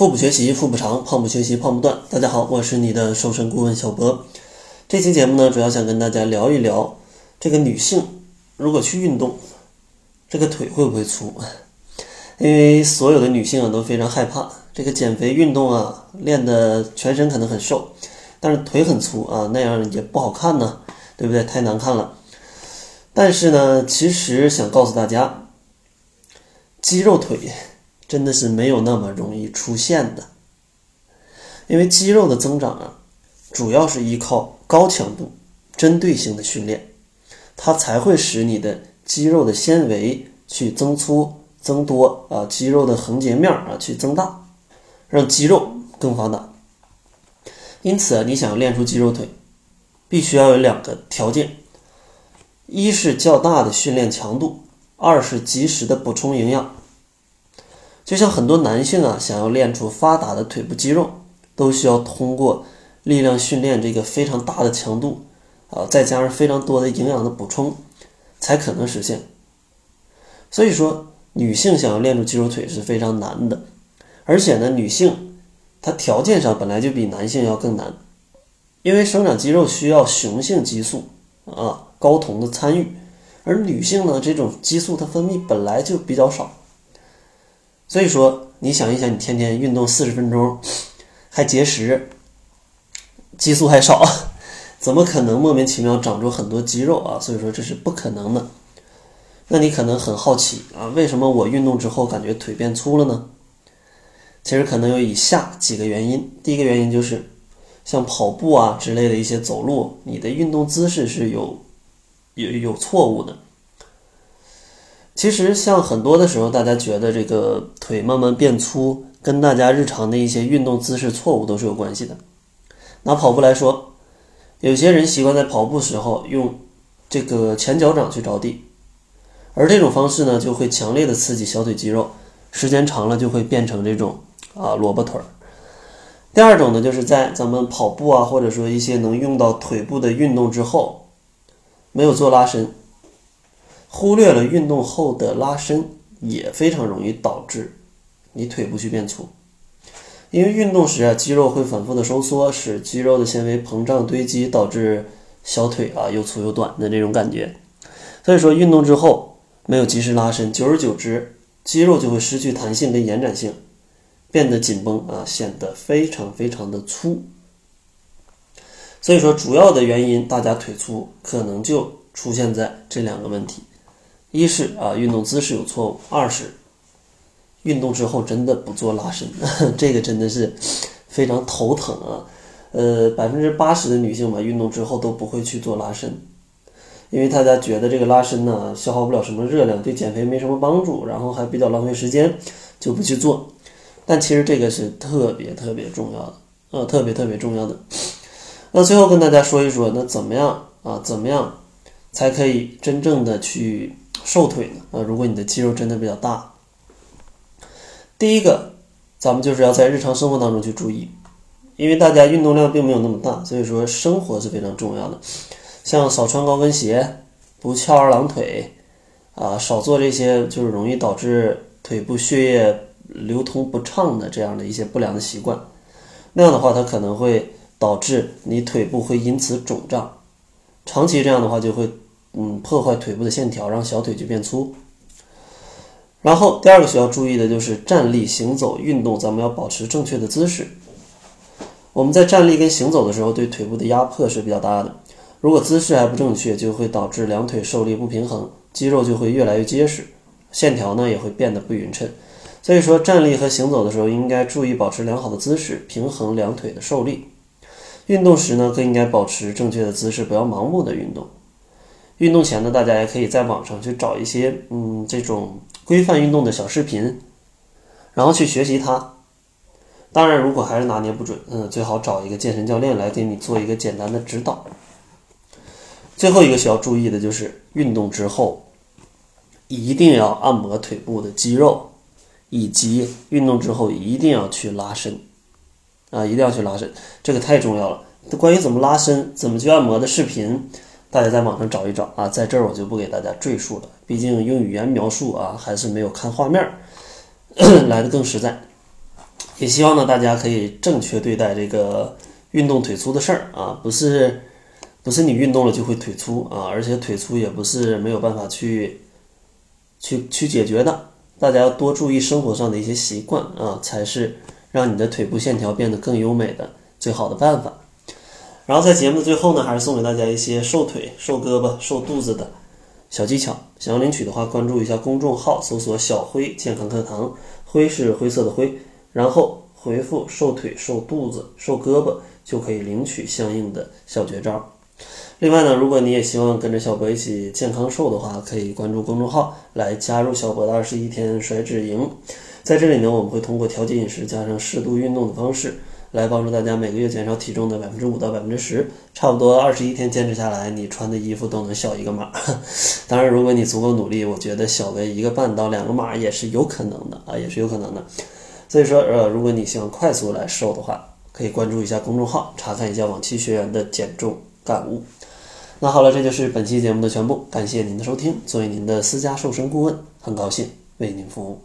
腹部学习腹部长，胖不学习胖不断。大家好，我是你的瘦身顾问小博。这期节目呢，主要想跟大家聊一聊这个女性如果去运动，这个腿会不会粗？因为所有的女性啊都非常害怕这个减肥运动啊，练的全身可能很瘦，但是腿很粗啊，那样也不好看呢，对不对？太难看了。但是呢，其实想告诉大家，肌肉腿。真的是没有那么容易出现的，因为肌肉的增长啊，主要是依靠高强度、针对性的训练，它才会使你的肌肉的纤维去增粗、增多啊，肌肉的横截面啊去增大，让肌肉更发达。因此啊，你想要练出肌肉腿，必须要有两个条件：一是较大的训练强度，二是及时的补充营养。就像很多男性啊，想要练出发达的腿部肌肉，都需要通过力量训练这个非常大的强度啊，再加上非常多的营养的补充，才可能实现。所以说，女性想要练出肌肉腿是非常难的，而且呢，女性她条件上本来就比男性要更难，因为生长肌肉需要雄性激素啊睾酮的参与，而女性呢，这种激素它分泌本来就比较少。所以说，你想一想，你天天运动四十分钟，还节食，激素还少，怎么可能莫名其妙长出很多肌肉啊？所以说这是不可能的。那你可能很好奇啊，为什么我运动之后感觉腿变粗了呢？其实可能有以下几个原因。第一个原因就是，像跑步啊之类的一些走路，你的运动姿势是有有有错误的。其实，像很多的时候，大家觉得这个腿慢慢变粗，跟大家日常的一些运动姿势错误都是有关系的。拿跑步来说，有些人习惯在跑步时候用这个前脚掌去着地，而这种方式呢，就会强烈的刺激小腿肌肉，时间长了就会变成这种啊萝卜腿儿。第二种呢，就是在咱们跑步啊，或者说一些能用到腿部的运动之后，没有做拉伸。忽略了运动后的拉伸，也非常容易导致你腿部去变粗。因为运动时啊，肌肉会反复的收缩，使肌肉的纤维膨胀堆积，导致小腿啊又粗又短的这种感觉。所以说，运动之后没有及时拉伸，久而久之，肌肉就会失去弹性跟延展性，变得紧绷啊，显得非常非常的粗。所以说，主要的原因，大家腿粗可能就出现在这两个问题。一是啊，运动姿势有错误；二是运动之后真的不做拉伸，这个真的是非常头疼啊。呃，百分之八十的女性吧，运动之后都不会去做拉伸，因为大家觉得这个拉伸呢，消耗不了什么热量，对减肥没什么帮助，然后还比较浪费时间，就不去做。但其实这个是特别特别重要的，呃，特别特别重要的。那最后跟大家说一说，那怎么样啊？怎么样才可以真正的去？瘦腿呢？啊，如果你的肌肉真的比较大，第一个，咱们就是要在日常生活当中去注意，因为大家运动量并没有那么大，所以说生活是非常重要的。像少穿高跟鞋，不翘二郎腿，啊，少做这些就是容易导致腿部血液流通不畅的这样的一些不良的习惯。那样的话，它可能会导致你腿部会因此肿胀，长期这样的话就会。嗯，破坏腿部的线条，让小腿就变粗。然后第二个需要注意的就是站立、行走、运动，咱们要保持正确的姿势。我们在站立跟行走的时候，对腿部的压迫是比较大的。如果姿势还不正确，就会导致两腿受力不平衡，肌肉就会越来越结实，线条呢也会变得不匀称。所以说，站立和行走的时候，应该注意保持良好的姿势，平衡两腿的受力。运动时呢，更应该保持正确的姿势，不要盲目的运动。运动前呢，大家也可以在网上去找一些嗯这种规范运动的小视频，然后去学习它。当然，如果还是拿捏不准，嗯，最好找一个健身教练来给你做一个简单的指导。最后一个需要注意的就是运动之后一定要按摩腿部的肌肉，以及运动之后一定要去拉伸啊，一定要去拉伸，这个太重要了。关于怎么拉伸、怎么去按摩的视频。大家在网上找一找啊，在这儿我就不给大家赘述了，毕竟用语言描述啊，还是没有看画面 来的更实在。也希望呢大家可以正确对待这个运动腿粗的事儿啊，不是不是你运动了就会腿粗啊，而且腿粗也不是没有办法去去去解决的。大家要多注意生活上的一些习惯啊，才是让你的腿部线条变得更优美的最好的办法。然后在节目的最后呢，还是送给大家一些瘦腿、瘦胳膊、瘦肚子的小技巧。想要领取的话，关注一下公众号，搜索“小辉健康课堂”，灰是灰色的灰，然后回复“瘦腿、瘦肚子、瘦胳膊”就可以领取相应的小绝招。另外呢，如果你也希望跟着小博一起健康瘦的话，可以关注公众号来加入小博的二十一天甩脂营。在这里呢，我们会通过调节饮食加上适度运动的方式，来帮助大家每个月减少体重的百分之五到百分之十。差不多二十一天坚持下来，你穿的衣服都能小一个码。当然，如果你足够努力，我觉得小个一个半到两个码也是有可能的啊，也是有可能的。所以说，呃，如果你希望快速来瘦的话，可以关注一下公众号，查看一下往期学员的减重感悟。那好了，这就是本期节目的全部，感谢您的收听。作为您的私家瘦身顾问，很高兴为您服务。